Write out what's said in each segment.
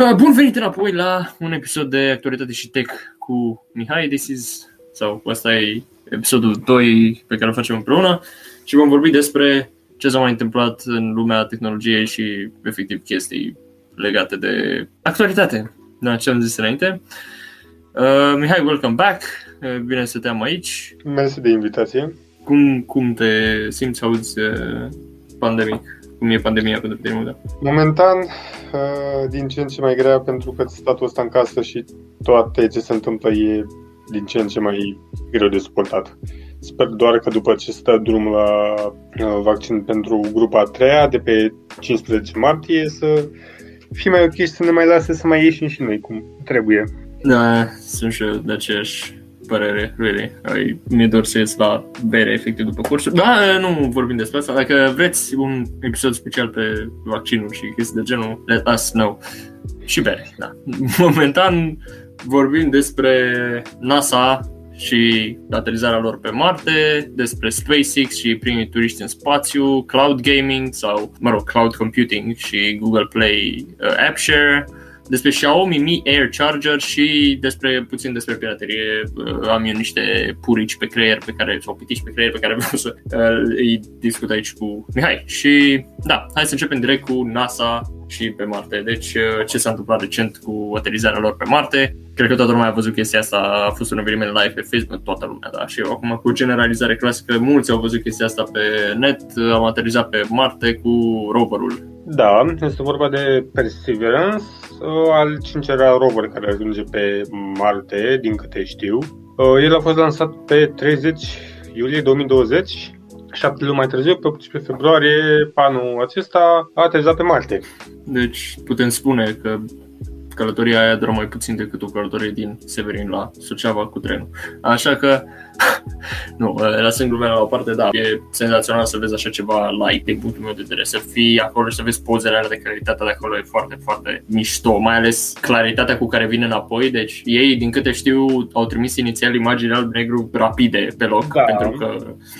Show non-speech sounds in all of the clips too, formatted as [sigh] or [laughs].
Uh, Bun venit înapoi la un episod de actualitate și tech cu Mihai. This is, sau ăsta e episodul 2 pe care îl facem împreună și vom vorbi despre ce s-a mai întâmplat în lumea tehnologiei și efectiv chestii legate de actualitate. Da, ce am zis înainte. Uh, Mihai, welcome back. Uh, bine să te am aici. Mersi de invitație. Cum, cum te simți, auzi uh, pandemic? Cum e pandemia pentru tine? Da? Momentan, uh, din ce în ce mai grea pentru că statul ăsta în casă și toate ce se întâmplă e din ce în ce mai greu de suportat. Sper doar că după ce stă drumul la uh, vaccin pentru grupa a treia de pe 15 martie să fie mai ok și să ne mai lase să mai ieșim și noi cum trebuie. Da, sunt și eu de aceeași părere, really. Mi-e dor să ies la bere efectiv după cursul. Da, nu vorbim despre asta. Dacă vreți un episod special pe vaccinul și chestii de genul, let us know. Și bere, da. [laughs] Momentan vorbim despre NASA și aterizarea lor pe Marte, despre SpaceX și primii turiști în spațiu, cloud gaming sau, mă rog, cloud computing și Google Play uh, App Share, despre Xiaomi Mi Air Charger și despre puțin despre piraterie. Uh, am eu niște purici pe creier pe care, sau pitici pe creier pe care vreau să uh, îi discut aici cu Mihai. Și da, hai să începem direct cu NASA și pe Marte. Deci uh, ce s-a întâmplat recent cu aterizarea lor pe Marte. Cred că toată lumea a văzut chestia asta, a fost un eveniment live pe Facebook, toată lumea, da. Și acum cu generalizare clasică, mulți au văzut chestia asta pe net, am aterizat pe Marte cu roverul. Da, este vorba de Perseverance, al cincelea rover care ajunge pe Marte, din câte știu. Uh, el a fost lansat pe 30 iulie 2020 șapte luni mai târziu, pe 18 februarie anul acesta, a aterizat pe Marte. Deci putem spune că călătoria aia dură mai puțin decât o călătorie din Severin la Suceava cu trenul. Așa că [laughs] nu, lăsând glumele la o parte, da, e senzațional să vezi așa ceva live din punctul meu de vedere, să fii acolo și să vezi pozele alea de calitatea de acolo e foarte, foarte mișto, mai ales claritatea cu care vine înapoi, deci ei, din câte știu, au trimis inițial imagini alb-negru rapide pe loc, da, pentru că...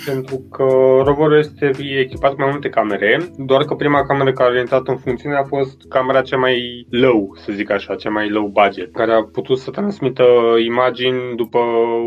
Pentru că roverul este echipat cu mai multe camere, doar că prima cameră care a intrat în funcțiune a fost camera cea mai low, să zic așa, cea mai low budget, care a putut să transmită imagini după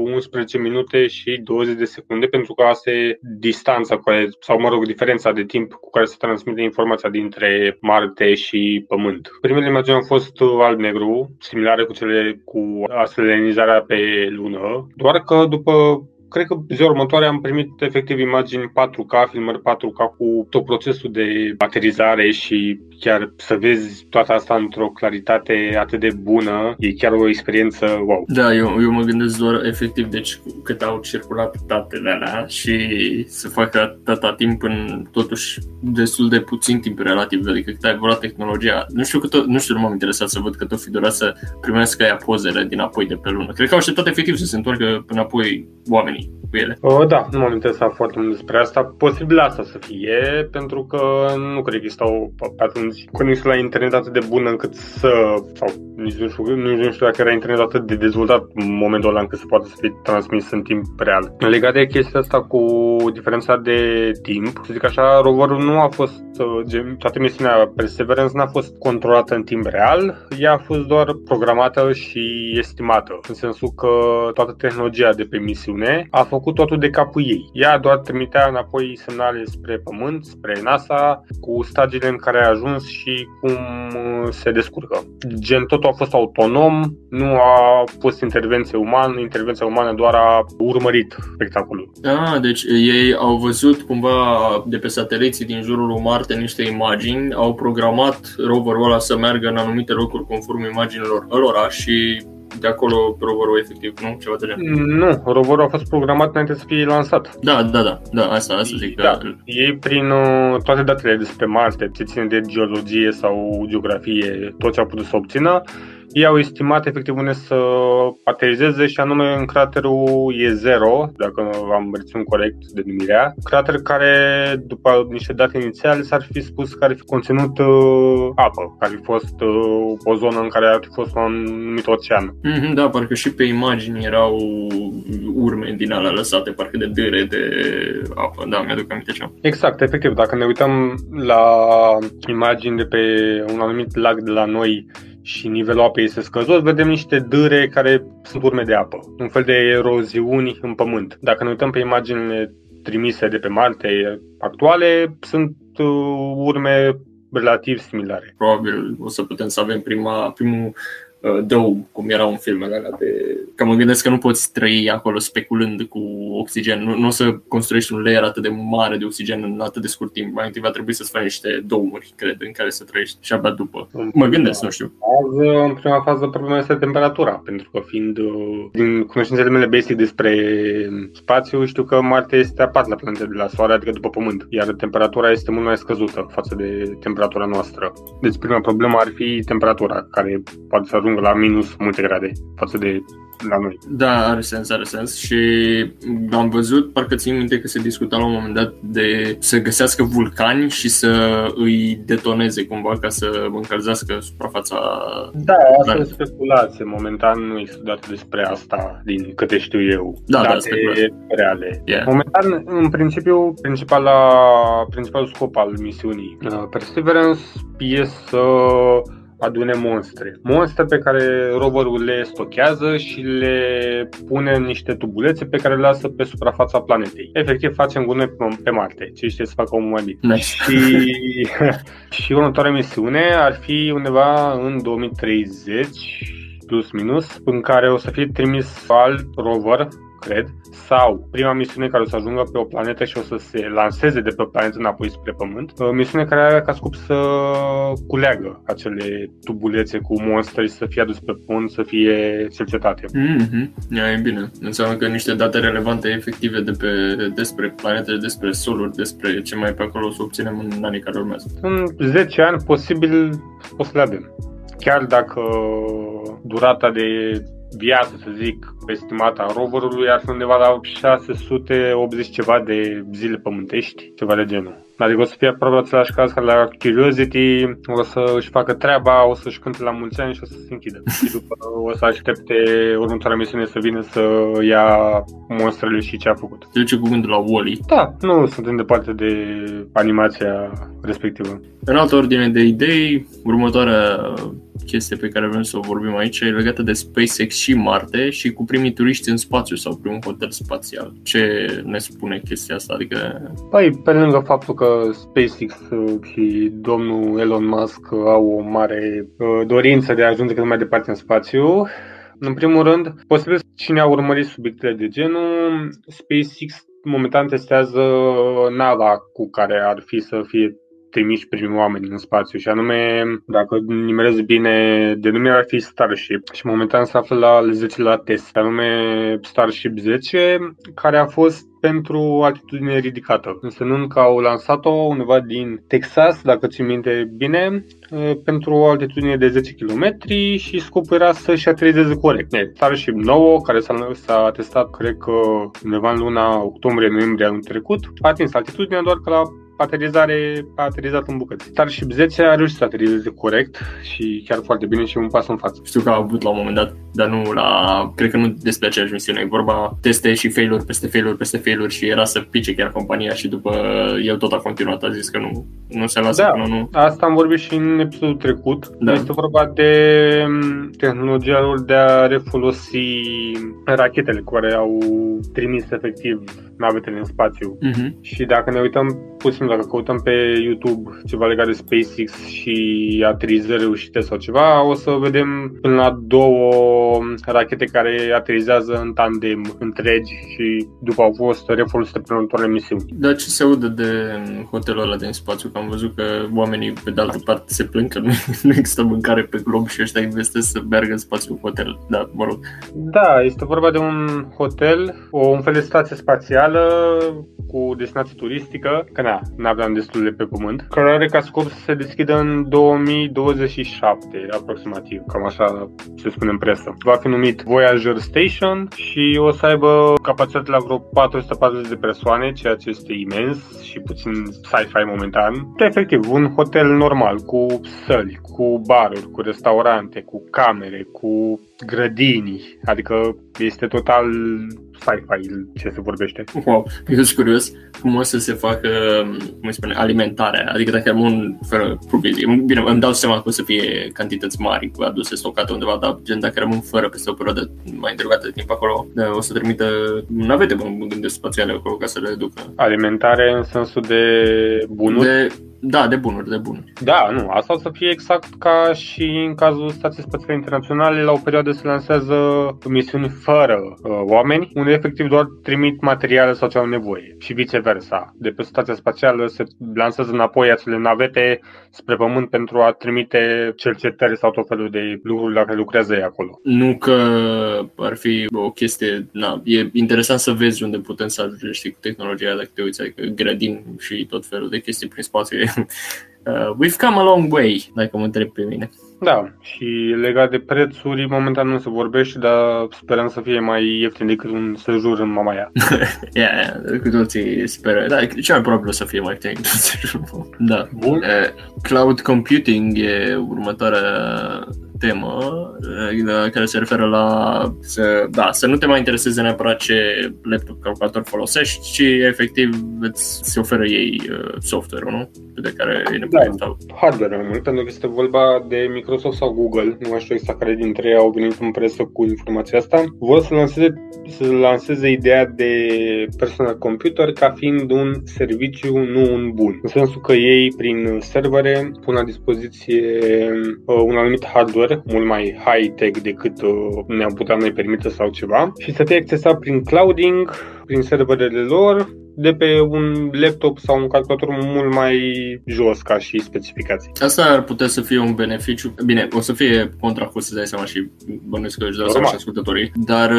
11 minute și 20 de secunde, pentru că asta e distanța care, sau mă rog, diferența de timp cu care se transmite informația dintre Marte și Pământ. Primele imagini au fost alb-negru, similare cu cele cu aselenizarea pe lună, doar că după cred că ziua următoare am primit efectiv imagini 4K, filmări 4K cu tot procesul de aterizare și chiar să vezi toată asta într-o claritate atât de bună, e chiar o experiență wow. Da, eu, eu mă gândesc doar efectiv, deci cât au circulat datele alea și să facă atâta timp în totuși destul de puțin timp relativ, adică cât a evoluat tehnologia. Nu știu, cât, nu știu, nu m-am interesat să văd cât o fi durat să primească aia pozele din apoi de pe lună. Cred că au așteptat efectiv să se întoarcă înapoi oamenii cu ele. Uh, da, nu m-am interesat foarte mult despre asta. Posibil asta să fie, pentru că nu cred că stau pe atunci conexiune la internet atât de bună încât să, sau nici nu știu, nici nu știu dacă era internet atât de dezvoltat în momentul ăla încât să poată să fie transmis în timp real. Legat de chestia asta cu diferența de timp, să zic așa, roverul nu a fost, uh, toată misiunea Perseverance n-a fost controlată în timp real, ea a fost doar programată și estimată, în sensul că toată tehnologia de pe misiune a făcut totul de capul ei. Ea doar trimitea înapoi semnale spre Pământ, spre NASA, cu stagiile în care a ajuns și cum uh, se descurcă. Gen, totul a fost autonom, nu a fost intervenție umană, intervenția umană doar a urmărit spectacolul. Ah, deci ei au văzut cumva de pe sateliții din jurul Marte niște imagini, au programat roverul ăla să meargă în anumite locuri conform imaginilor lor și de acolo roverul efectiv, nu? Ceva de genul. Nu, roverul a fost programat înainte să fie lansat. Da, da, da, da, asta, asta zic. Da. Că... Ei prin uh, toate datele despre Marte, ce ține de geologie sau geografie, tot ce au putut să obțină, ei au estimat efectiv unde să aterizeze și anume în craterul E0, dacă am reținut corect denumirea, crater care, după niște date inițiale, s-ar fi spus că ar fi conținut uh, apă, că ar fi fost uh, o zonă în care ar fi fost un anumit ocean. Mm-hmm, da, parcă și pe imagini erau urme din alea lăsate, parcă de dâre de apă, da, mi-aduc aminte ceva. Exact, efectiv, dacă ne uităm la imagini de pe un anumit lag de la noi și nivelul apei este scăzut, vedem niște dâre care sunt urme de apă, un fel de eroziuni în pământ. Dacă ne uităm pe imaginile trimise de pe Marte actuale, sunt uh, urme relativ similare. Probabil o să putem să avem prima, primul Uh, dău, cum erau în filmele alea de... Că mă gândesc că nu poți trăi acolo speculând cu oxigen. Nu, nu o să construiești un layer atât de mare de oxigen în atât de scurt timp. Mai întâi va trebui să-ți faci niște dăumuri, cred, în care să trăiești și abia după. Mă gândesc, nu știu. Fază, în prima fază problema este temperatura, pentru că fiind uh, din cunoștințele mele basic despre spațiu, știu că Marte este a patra planetă de la Soare, adică după Pământ, iar temperatura este mult mai scăzută față de temperatura noastră. Deci prima problemă ar fi temperatura, care poate să ajungă ajung la minus multe grade față de la noi. Da, are sens, are sens și am văzut, parcă țin minte că se discuta la un moment dat de să găsească vulcani și să îi detoneze cumva ca să încălzească suprafața. Da, asta e speculație. Momentan nu e studiat despre asta, din câte știu eu. Da, da date da, reale. Yeah. Momentan, în principiu, principala, principalul scop al misiunii uh, Perseverance e să adune monstre. Monstre pe care roverul le stochează și le pune în niște tubulețe pe care le lasă pe suprafața planetei. Efectiv facem gunoi pe Marte, ce știe să facă omul mai Nice. Și, [laughs] și următoarea misiune ar fi undeva în 2030 plus minus, în care o să fie trimis alt rover cred, sau prima misiune care o să ajungă pe o planetă și o să se lanseze de pe planetă înapoi spre Pământ, o misiune care are ca scop să culeagă acele tubulețe cu monstre și să fie adus pe Pământ, să fie cercetate. Mm-hmm. Ia, e bine. Înseamnă că niște date relevante efective de pe, despre planete, despre soluri, despre ce mai pe acolo o să obținem în anii care urmează. În 10 ani, posibil, o să le avem. Chiar dacă durata de viață, să zic, estimată a roverului ar fi undeva la 680 ceva de zile pământești, ceva de genul. Adică o să fie aproape același caz ca la Curiosity, o să își facă treaba, o să-și cânte la mulți ani și o să se închidă. [laughs] Și după o să aștepte următoarea misiune să vină să ia monstrele și ce a făcut. De ce cuvântul la Wally? Da, nu suntem departe de animația respectivă. În altă ordine de idei, următoarea chestie pe care vrem să o vorbim aici e legată de SpaceX și Marte și cu primii turiști în spațiu sau primul hotel spațial. Ce ne spune chestia asta? Adică... Păi, pe lângă faptul că SpaceX și domnul Elon Musk au o mare uh, dorință de a ajunge cât mai departe în spațiu, în primul rând, posibil cine a urmărit subiectele de genul, SpaceX momentan testează nava cu care ar fi să fie trimiși primii oameni în spațiu și anume, dacă nimerez bine, denumirea ar fi Starship și momentan se află la al 10 la test, anume Starship 10, care a fost pentru altitudine ridicată, însemnând că au lansat-o undeva din Texas, dacă ți minte bine, pentru o altitudine de 10 km și scopul era să-și aterizeze corect. Starship 9, care s-a, s-a testat, cred că undeva în luna octombrie-noiembrie anul trecut, a atins altitudinea doar că la aterizare a aterizat în bucăți. Starship 10 a reușit să aterizeze corect și chiar foarte bine și un pas în față. Știu că a avut la un moment dat, dar nu la, cred că nu despre aceeași misiune, e vorba teste și failuri peste failuri peste failuri și era să pice chiar compania și după el tot a continuat, a zis că nu, nu se lasă da, până nu. asta am vorbit și în episodul trecut. Da. Este vorba de mm, tehnologia lor de a refolosi rachetele care au trimis efectiv navetele în spațiu. Uh-huh. Și dacă ne uităm puțin, dacă căutăm pe YouTube ceva legat de SpaceX și aterizări reușite sau ceva, o să vedem până la două rachete care aterizează în tandem întregi și după au fost refolosite prin următoarele misiuni. Dar ce se aude de hotelul ăla din spațiu? Că am văzut că oamenii pe de altă parte se plâng că nu, [laughs] nu există mâncare pe glob și ăștia investesc să meargă în spațiu hotel. Da, mă rog. Da, este vorba de un hotel, o, un fel de stație spațială cu destinație turistică, că na, n-aveam destule pe pământ, care are ca scop să se deschidă în 2027, aproximativ, cam așa se spune în presă. Va fi numit Voyager Station și o să aibă capacitate la vreo 440 de persoane, ceea ce este imens și puțin sci-fi momentan. Efectiv, un hotel normal, cu săli, cu baruri, cu restaurante, cu camere, cu grădini, adică este total sci-fi ce se vorbește. Wow, eu sunt curios cum o să se facă, cum îi spune, alimentarea. Adică dacă am un fără provizie. Bine, îmi dau seama că o să fie cantități mari aduse stocate undeva, dar gen dacă rămân fără peste o perioadă mai îndelungată de timp acolo, da, o să trimită navete, mă gândesc, spațiale acolo ca să le ducă. Alimentare în sensul de bunuri? De, da, de bunuri, de bunuri. Da, nu, asta o să fie exact ca și în cazul Stației Spațiale Internaționale, la o perioadă se lansează misiuni fără uh, oameni, unde efectiv doar trimit materiale sau ce au nevoie și viceversa. De pe Stația Spațială se lansează înapoi acele navete spre Pământ pentru a trimite cercetări sau tot felul de lucruri la care lucrează ei acolo. Nu că ar fi o chestie, na, e interesant să vezi unde putem să ajungem, știi, cu tehnologia, dacă te uiți, adică grădini și tot felul de chestii prin spațiu. Uh, [laughs] we've come a long way, dacă mă întreb pe mine. Da, și legat de prețuri, momentan nu se vorbește, dar sperăm să fie mai ieftin decât un sejur în Mamaia. yeah, [laughs] yeah, cu toții speră. Da, cel mai probabil o să fie mai ieftin decât un sejur. [laughs] Da. Bun. Uh, cloud computing e următoarea temă uh, care se referă la să, da, să nu te mai intereseze neapărat ce laptop calculator folosești, ci efectiv îți se oferă ei uh, software-ul, nu? De care e nevoie. Da, hardware mai mult, pentru că este vorba de Microsoft sau Google, nu mai știu exact care dintre ei au venit în presă cu informația asta, vor să lanseze, să lanseze ideea de personal computer ca fiind un serviciu, nu un bun. În sensul că ei, prin servere, pun la dispoziție uh, un anumit hardware mult mai high-tech decât uh, ne-am putea noi permite sau ceva. Și să fie accesat prin clouding, prin serverele lor de pe un laptop sau un calculator mult mai jos ca și specificații. Asta ar putea să fie un beneficiu. Bine, o să fie contra cu să dai seama și bănuiesc că își dau seama și ascultătorii, dar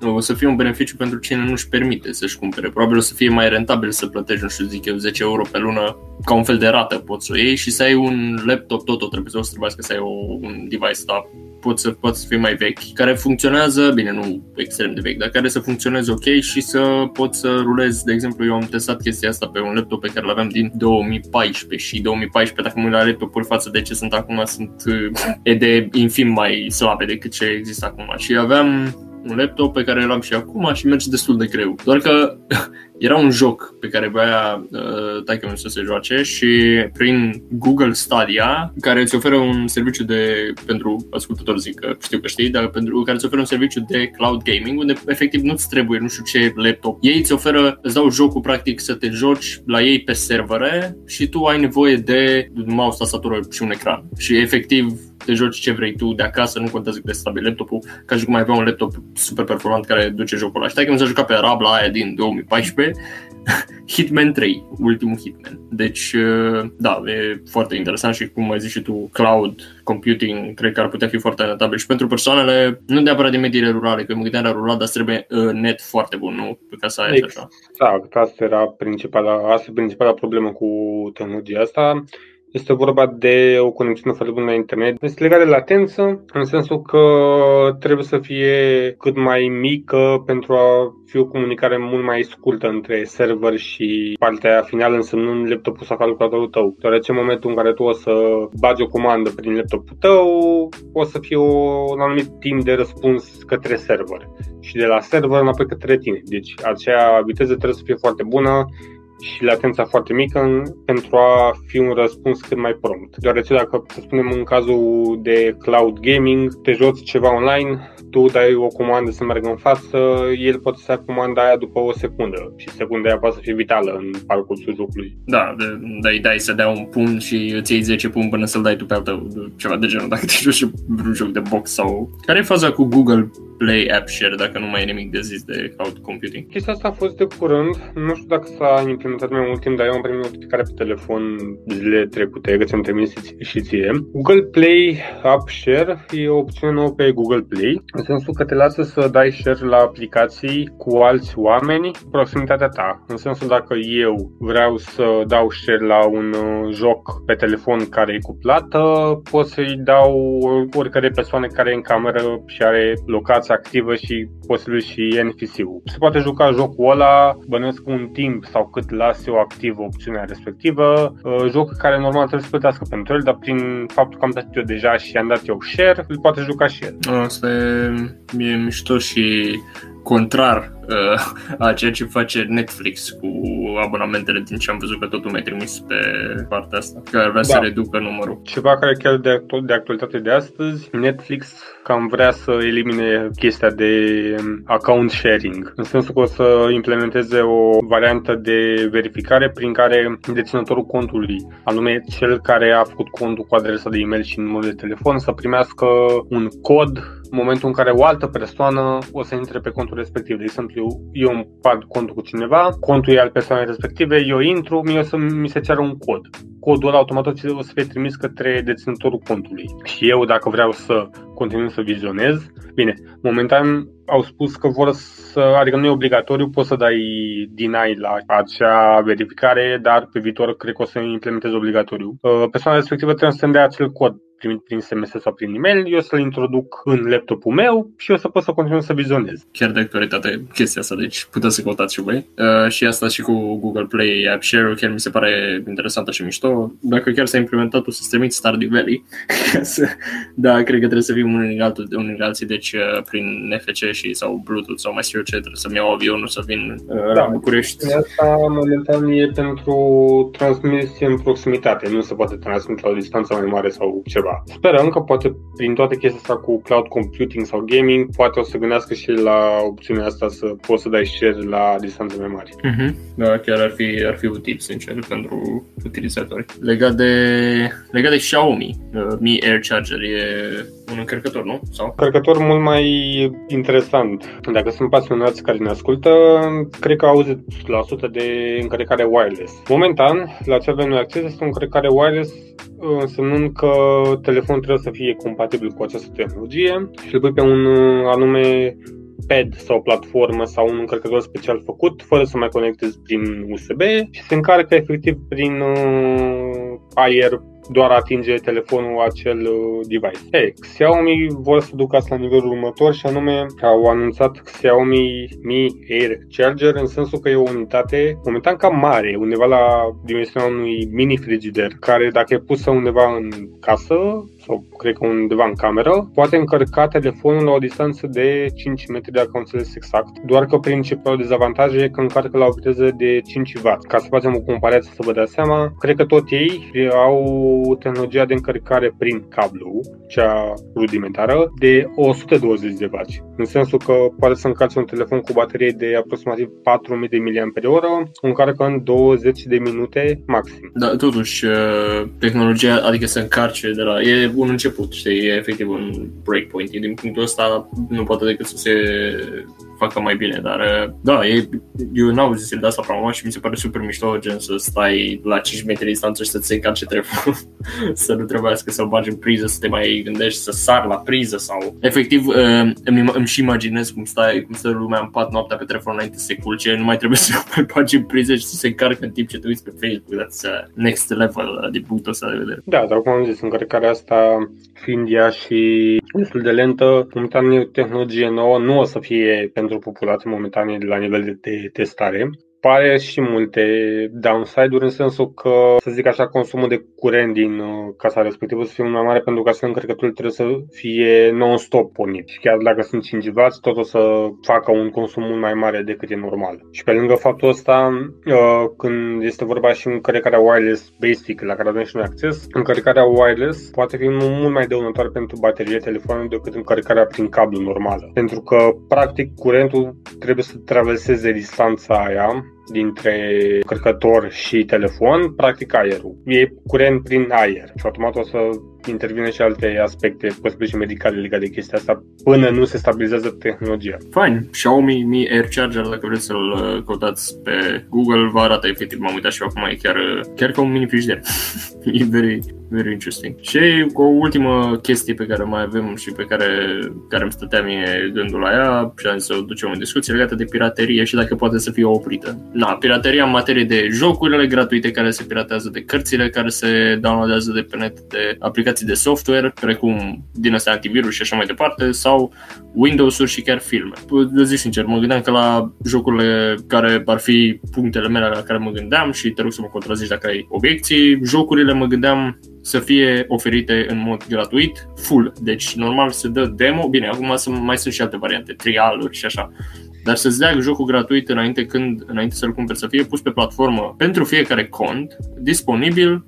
uh, o să fie un beneficiu pentru cine nu-și permite să-și cumpere. Probabil o să fie mai rentabil să plătești, nu știu, zic eu, 10 euro pe lună ca un fel de rată poți să o iei și să ai un laptop tot, o trebuie, o să trebuie să ai o, un device stop pot să, pot să fie mai vechi, care funcționează, bine, nu extrem de vechi, dar care să funcționeze ok și să pot să rulez, de exemplu, eu am testat chestia asta pe un laptop pe care l-aveam din 2014 și 2014, dacă mă uit la laptopuri față de ce sunt acum, sunt [laughs] e de infim mai slabe decât ce există acum și aveam un laptop pe care l-am și acum și merge destul de greu. Doar că era un joc pe care voia uh, taică să se joace și prin Google Stadia, care îți oferă un serviciu de, pentru ascultător zic că știu că știi, dar pentru care îți oferă un serviciu de cloud gaming, unde efectiv nu-ți trebuie nu știu ce laptop. Ei îți oferă, îți dau jocul practic să te joci la ei pe servere și tu ai nevoie de mouse, tastatură și un ecran. Și efectiv te joci ce vrei tu de acasă, nu contează cât de stabil laptopul, ca și cum ai avea un laptop super performant care duce jocul ăla. Știi că nu s-a jucat pe Rabla aia din 2014 [laughs] Hitman 3, ultimul Hitman. Deci, uh, da, e foarte interesant și cum ai zis și tu, cloud computing, cred că ar putea fi foarte rentabil și pentru persoanele, nu neapărat din mediile rurale, că mă gândeam la rural, dar trebuie uh, net foarte bun, nu? Pe ca să ai exact. așa. Exact, asta era principala, asta e principala problemă cu tehnologia asta este vorba de o conexiune foarte bună la internet. Este legat de latență, în sensul că trebuie să fie cât mai mică pentru a fi o comunicare mult mai scurtă între server și partea finală însemnând laptopul sau calculatorul tău. Deoarece în momentul în care tu o să bagi o comandă prin laptopul tău, o să fie un anumit timp de răspuns către server și de la server înapoi către tine. Deci acea viteză trebuie să fie foarte bună și latența foarte mică pentru a fi un răspuns cât mai prompt. Deoarece dacă, să spunem, în cazul de cloud gaming, te joci ceva online, tu dai o comandă să meargă în față, el poate să ia comanda aia după o secundă și secunda aia poate să fie vitală în parcursul jocului. Da, de, dai, dai să dea un pun și îți iei 10 pun până să-l dai tu pe altă, ceva de genul, dacă te joci vreun joc de box sau... Care e faza cu Google Play App Share, dacă nu mai e nimic de zis de cloud computing? Chestia asta a fost de curând, nu știu dacă s-a implementat mai mult timp, dar eu am primit notificare pe telefon zile trecute, că ți-am trimis și ție. Google Play App Share e o opțiune nouă pe Google Play, în sensul că te lasă să dai share la aplicații cu alți oameni proximitatea ta. În sensul dacă eu vreau să dau share la un uh, joc pe telefon care e cu plată, pot să-i dau oricare persoane care e în cameră și are locația activă și posibil și NFC-ul. Se poate juca jocul ăla, bănuiesc un timp sau cât las eu activă opțiunea respectivă, uh, joc care normal trebuie să plătească pentru el, dar prin faptul că am plătit eu deja și am dat eu share, îl poate juca și el. Asta e, e mișto și contrar uh, a ceea ce face Netflix cu abonamentele din ce am văzut că totul mi-a trimis pe partea asta, că ar vrea da. să reducă numărul. Ceva care chiar de, actu- de actualitate de astăzi, Netflix cam vrea să elimine chestia de um, account sharing, în sensul că o să implementeze o variantă de verificare prin care deținătorul contului, anume cel care a făcut contul cu adresa de e-mail și numărul de telefon, să primească un cod în momentul în care o altă persoană o să intre pe contul respectiv. De exemplu, eu îmi fac contul cu cineva, contul e al persoanei respective, eu intru, mie o să mi se ceară un cod. Codul ăla automat o să fie trimis către deținătorul contului. Și eu, dacă vreau să continui să vizionez, bine, momentan au spus că vor să, adică nu e obligatoriu, poți să dai deny la acea verificare, dar pe viitor cred că o să implementez obligatoriu. Uh, persoana respectivă trebuie să-mi dea acel cod primit prin SMS sau prin e-mail, eu să-l introduc în laptopul meu și eu să pot să continui să vizionez. Chiar de actualitate chestia asta, deci puteți să căutați și voi. Uh, și asta și cu Google Play App Share, chiar mi se pare interesantă și mișto. Dacă chiar s-a implementat, o să trimit Stardew Valley. [laughs] da, cred că trebuie să fim unii altul, unii alții, deci uh, prin NFC și sau Bluetooth sau mai știu eu ce, trebuie să-mi iau avionul să vin uh, da. la București. Asta momentan e pentru transmisie în proximitate, nu se poate transmite la o distanță mai mare sau ceva ceva. Sperăm că poate prin toate chestia asta cu cloud computing sau gaming, poate o să gândească și la opțiunea asta să poți să dai share la distanțe mai mari. Uh-huh. Da, chiar ar fi, ar fi util, sincer, pentru utilizatori. Legat de, legat de Xiaomi, uh, Mi Air Charger e un încărcător, nu? Sau? Încărcător mult mai interesant. Dacă sunt pasionați care ne ascultă, cred că auzi 100% de încărcare wireless. Momentan, la ce avem noi acces este o încărcare wireless însemnând că telefonul trebuie să fie compatibil cu această tehnologie și îl pui pe un uh, anume pad sau platformă sau un încărcător special făcut, fără să mai conectezi prin USB și se încarcă efectiv prin uh, aer doar atinge telefonul acel uh, device. Hey, Xiaomi vor să ducă asta la nivelul următor și anume au anunțat Xiaomi Mi Air Charger în sensul că e o unitate momentan cam mare, undeva la dimensiunea unui mini frigider, care dacă e pusă undeva în casă sau cred că undeva în cameră, poate încărca telefonul la o distanță de 5 metri, dacă am înțeles exact, doar că principalul dezavantaj e că încarcă la o viteză de 5W. Ca să facem o comparație să vă dați seama, cred că tot ei au tehnologia de încărcare prin cablu, cea rudimentară, de 120 de W. În sensul că poate să încarci un telefon cu baterie de aproximativ 4000 de mAh, încarcă în 20 de minute maxim. Da, totuși, uh, tehnologia, adică să încarce de la... E un început, știi, e efectiv un breakpoint. Din punctul ăsta nu poate decât să se facă mai bine, dar uh, da, e, eu n-au zis de asta prea și mi se pare super mișto, gen să stai la 5 metri distanță și să-ți se încarce telefonul, [laughs] să nu trebuiască să-l bagi în priză, să te mai gândești să sar la priză sau... Efectiv, uh, îmi, îmi și imaginez cum stai, cum stă lumea în pat noaptea pe telefon înainte să se culce, nu mai trebuie [laughs] să mai bagi în priză și să se încarcă în timp ce te uiți pe Facebook, that's uh, next level uh, din punctul ăsta de vedere. Da, dar cum am zis, încărcarea asta fiind ea și destul de lentă, momentan e o tehnologie nouă, nu o să fie pentru populație momentan la nivel de, de testare pare și multe downside-uri în sensul că, să zic așa, consumul de curent din uh, casa respectivă să fie mult mai mare pentru că astfel încărcătorul trebuie să fie non-stop pornit. Și chiar dacă sunt 5 W, tot o să facă un consum mult mai mare decât e normal. Și pe lângă faptul ăsta, uh, când este vorba și încărcarea wireless basic la care avem și noi acces, încărcarea wireless poate fi mult mai dăunătoare pentru baterie telefonului decât încărcarea prin cablu normală. Pentru că, practic, curentul trebuie să traverseze distanța aia dintre cărcător și telefon, practic aerul. E curent prin aer și automat o să intervine și alte aspecte, posibil și medicale legate de chestia asta, până nu se stabilizează tehnologia. Fine. Xiaomi Mi Air Charger, dacă vreți să-l uh, căutați pe Google, vă arată efectiv, m-am uitat și eu acum, e chiar, uh, chiar ca un mini frigider. [laughs] e very, very interesting. Și cu o ultimă chestie pe care mai avem și pe care, care îmi stătea mie gândul la ea și am să o ducem în discuție legată de piraterie și dacă poate să fie oprită. Na, pirateria în materie de jocurile gratuite care se piratează, de cărțile care se downloadează de pe net, de aplicații de software, precum din astea antivirus și așa mai departe, sau Windows-uri și chiar filme. De zic sincer, mă gândeam că la jocurile care ar fi punctele mele la care mă gândeam și te rog să mă contrazici dacă ai obiecții, jocurile mă gândeam să fie oferite în mod gratuit, full. Deci normal se dă demo, bine, acum mai sunt și alte variante, trialuri și așa dar să-ți dea jocul gratuit înainte, când, înainte să-l cumperi, să fie pus pe platformă pentru fiecare cont, disponibil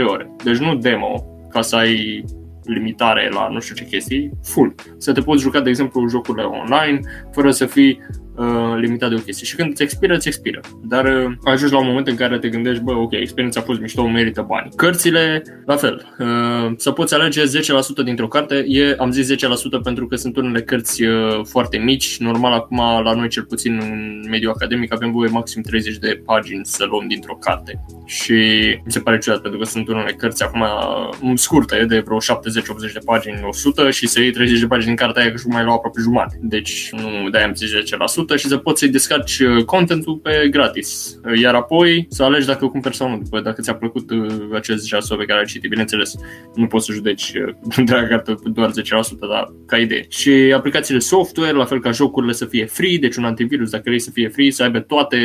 2-3 ore. Deci nu demo, ca să ai limitare la nu știu ce chestii, full. Să te poți juca, de exemplu, jocurile online, fără să fii uh, limitat de o chestie. Și când îți expiră, îți expiră. Dar uh, ajungi la un moment în care te gândești, bă, ok, experiența a fost mișto, merită bani. Cărțile, la fel. Uh, să poți alege 10% dintr-o carte, e, am zis 10% pentru că sunt unele cărți uh, foarte mici. Normal, acum, la noi, cel puțin în mediul academic, avem voie maxim 30 de pagini să luăm dintr-o carte. Și mi se pare ciudat, pentru că sunt unele cărți acum uh, scurte, de vreo 70-80 de pagini, 100 și să iei 30 de pagini din cartea aia și mai lua aproape jumate. Deci nu de-aia am zis 10%, și să poți să-i descarci uh, contentul pe gratis. Uh, iar apoi să alegi dacă o cumperi sau nu, după dacă ți-a plăcut uh, acest jasol pe care ai citit. Bineînțeles, nu poți să judeci [laughs] întreaga carte doar 10%, dar ca idee. Și aplicațiile software, la fel ca jocurile să fie free, deci un antivirus dacă vrei să fie free, să aibă toate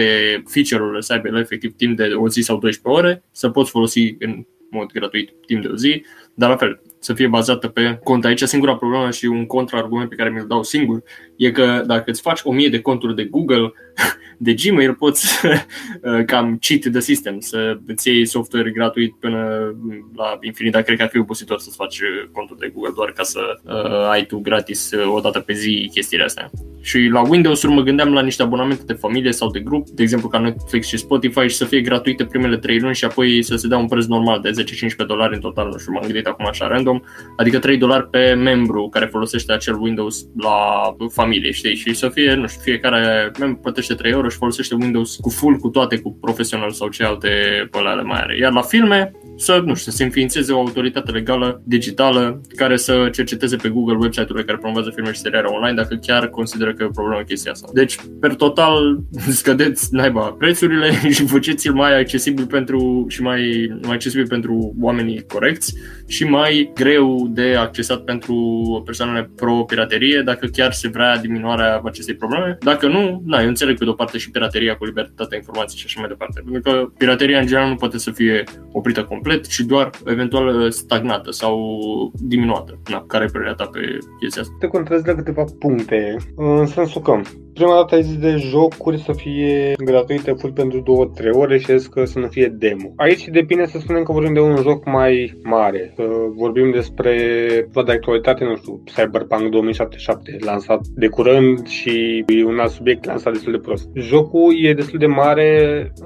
feature-urile, să aibă efectiv timp de o zi sau 12 ore, să poți folosi în mod gratuit timp de o zi, dar la fel, să fie bazată pe cont. Aici singura problemă și un contraargument pe care mi-l dau singur e că dacă îți faci o mie de conturi de Google, [laughs] de Gmail, poți uh, [laughs] cam cheat the system, să îți iei software gratuit până la infinit, dar cred că ar fi obositor să-ți faci conturi de Google doar ca să uh, ai tu gratis uh, o dată pe zi chestiile astea. Și la Windows-uri mă gândeam la niște abonamente de familie sau de grup, de exemplu ca Netflix și Spotify și să fie gratuite primele 3 luni și apoi să se dea un preț normal de 10-15 dolari în total, nu știu, m-am gândit acum așa random, adică 3 dolari pe membru care folosește acel Windows la familie, știi, și să fie, nu știu, fiecare membru plătește 3 euro și folosește Windows cu full, cu toate, cu profesional sau ce alte pălale mai are. Iar la filme, să, nu știu, să se înființeze o autoritate legală digitală care să cerceteze pe Google website-urile care promovează filme și seriale online dacă chiar consideră că e o problemă chestia asta. Deci, per total, [laughs] scădeți naiba prețurile [laughs] și faceți-l mai accesibil pentru și mai, mai accesibil pentru oamenii corecți și mai greu de accesat pentru persoanele pro-piraterie dacă chiar se vrea diminuarea acestei probleme. Dacă nu, na, eu înțeleg pe de o parte și pirateria cu libertatea informației și așa mai departe. Pentru că pirateria în general nu poate să fie oprită complet, ci doar eventual stagnată sau diminuată. Na, care e părerea ta pe chestia asta? Te controlezi la câteva puncte, în sensul că prima dată ai zis de jocuri să fie gratuite full pentru 2-3 ore și zis că să nu fie demo. Aici depinde să spunem că vorbim de un joc mai mare. Să vorbim despre de actualitate, nu știu, Cyberpunk 2077, lansat de curând și e un alt subiect lansat destul de prost. Jocul e destul de mare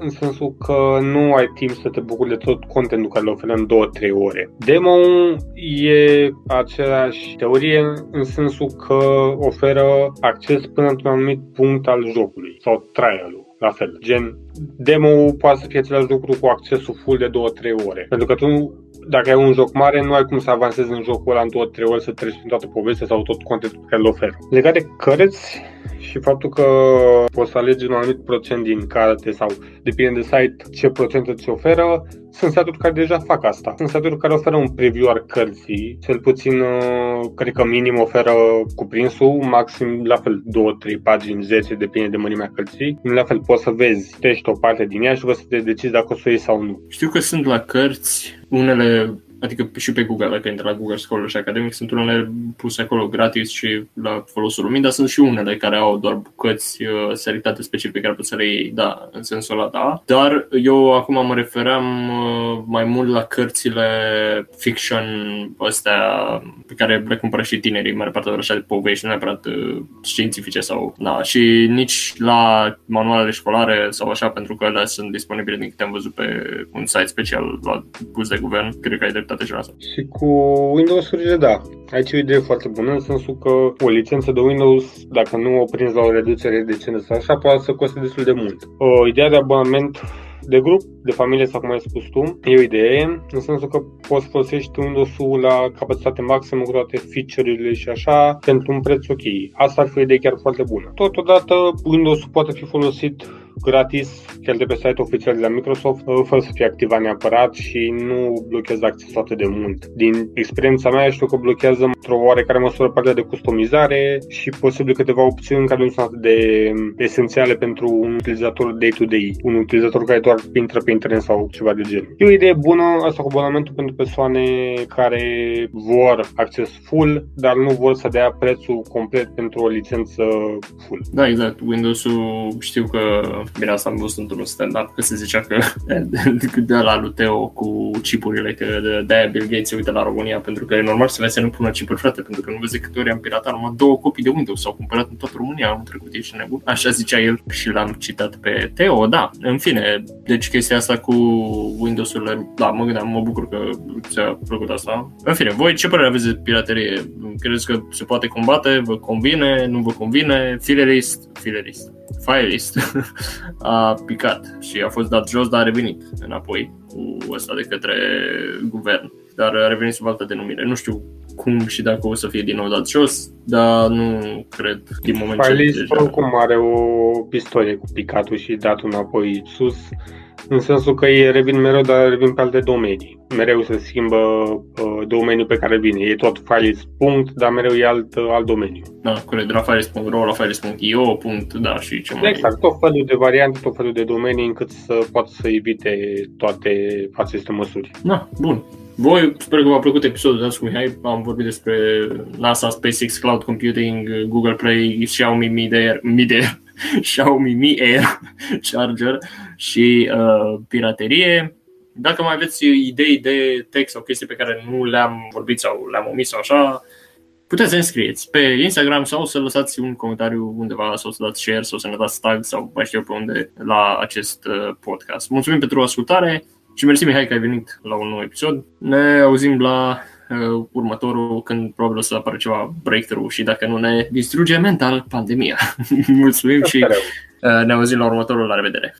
în sensul că nu ai timp să te bucuri de tot contentul care îl oferă în 2-3 ore. Demo e aceeași teorie în sensul că oferă acces până într-un anumit punct al jocului sau trial-ul la fel. Gen, demo poate să fie același lucru cu accesul full de 2-3 ore. Pentru că tu, dacă ai un joc mare, nu ai cum să avansezi în jocul ăla în 2-3 ore, să treci prin toată povestea sau tot contentul pe care îl oferă. Legat de cărți, și faptul că poți să alegi un anumit procent din carte sau depinde de site ce procent îți oferă, sunt site-uri care deja fac asta. Sunt site-uri care oferă un preview al cărții, cel puțin, uh, cred că minim oferă cuprinsul, maxim la fel 2-3 pagini, 10, depinde de mărimea cărții. La fel poți să vezi, tești o parte din ea și vă să te decizi dacă o să iei sau nu. Știu că sunt la cărți unele adică și pe Google, dacă intri la Google Scholar și Academic, sunt unele puse acolo gratis și la folosul lumii, dar sunt și unele care au doar bucăți uh, seritate specifice care poți să le iei, da, în sensul ăla, da. Dar eu acum mă refeream uh, mai mult la cărțile fiction astea pe care le cumpără și tinerii, mai parte de așa de povești, nu neapărat uh, științifice sau, da, și nici la manualele școlare sau așa, pentru că ele sunt disponibile din câte am văzut pe un site special la pus de guvern, cred că ai dreptate toate celelalte. Și cu Windows-urile, da. Aici e o idee foarte bună, în sensul că o licență de Windows, dacă nu o prinzi la o reducere decentă sau așa, poate să coste destul de mult. O ideea de abonament de grup, de familie sau cum ai spus tu, e o idee, în sensul că poți folosești Windows-ul la capacitate maximă cu toate feature-urile și așa, pentru un preț ok. Asta ar fi o idee chiar foarte bună. Totodată, Windows-ul poate fi folosit gratis, chiar de pe site oficial de la Microsoft, uh, fără să fie activat neapărat și nu blochează accesul atât de mult. Din experiența mea știu că blochează într-o oarecare măsură partea de customizare și posibil câteva opțiuni care nu sunt atât de esențiale pentru un utilizator day-to-day, un utilizator care doar intră pe internet sau ceva de genul. E o idee bună asta cu abonamentul pentru persoane care vor acces full, dar nu vor să dea prețul complet pentru o licență full. Da, exact. Windows-ul știu că, bine, asta am văzut într-un stand-up, că se zicea că [laughs] de la Luteo cu chipurile, că de-aia Bill Gates se uită la România, pentru că e normal să vezi să nu pună chipuri, frate, pentru că nu vezi câte ori am piratat numai două copii de Windows, s-au cumpărat în toată România am trecut, ești nebun. Așa zicea el și l-am citat pe Teo, da, în fine, deci chestia asta cu Windows-urile, da, mă gândeam, mă bucur că ți-a plăcut asta. În fine, voi ce părere aveți de piraterie? Credeți că se poate combate? Vă convine? Nu vă convine? Filerist? Filerist. Firelist [laughs] a picat și a fost dat jos, dar a revenit înapoi cu ăsta de către guvern. Dar a revenit sub altă denumire. Nu știu cum și dacă o să fie din nou dat jos, dar nu cred din moment Firelist ce deja... oricum are o istorie cu picatul și datul înapoi sus în sensul că ei revin mereu, dar revin pe alte domenii. Mereu se schimbă uh, domeniul pe care vine. E tot files punct, dar mereu e alt, uh, alt domeniu. Da, corect, de la files.ro la files.io, punct, da, și ce mai Exact, tot felul de variante, tot felul de domenii încât să poată să evite toate aceste măsuri. Da, bun. Voi, sper că v-a plăcut episodul de azi cu Mihai. Am vorbit despre NASA, SpaceX, Cloud Computing, Google Play, Xiaomi Mi Air, Mi Air [laughs] Xiaomi Mi Air Charger și uh, piraterie. Dacă mai aveți idei de text sau chestii pe care nu le-am vorbit sau le-am omis sau așa, puteți să ne scrieți pe Instagram sau să lăsați un comentariu undeva sau să dați share sau să ne dați tag sau mai știu eu pe unde la acest uh, podcast. Mulțumim pentru ascultare și mersi Mihai că ai venit la un nou episod. Ne auzim la uh, următorul când probabil o să apară ceva breakthrough și dacă nu ne distruge mental pandemia. [laughs] Mulțumim și uh, ne auzim la următorul. La revedere!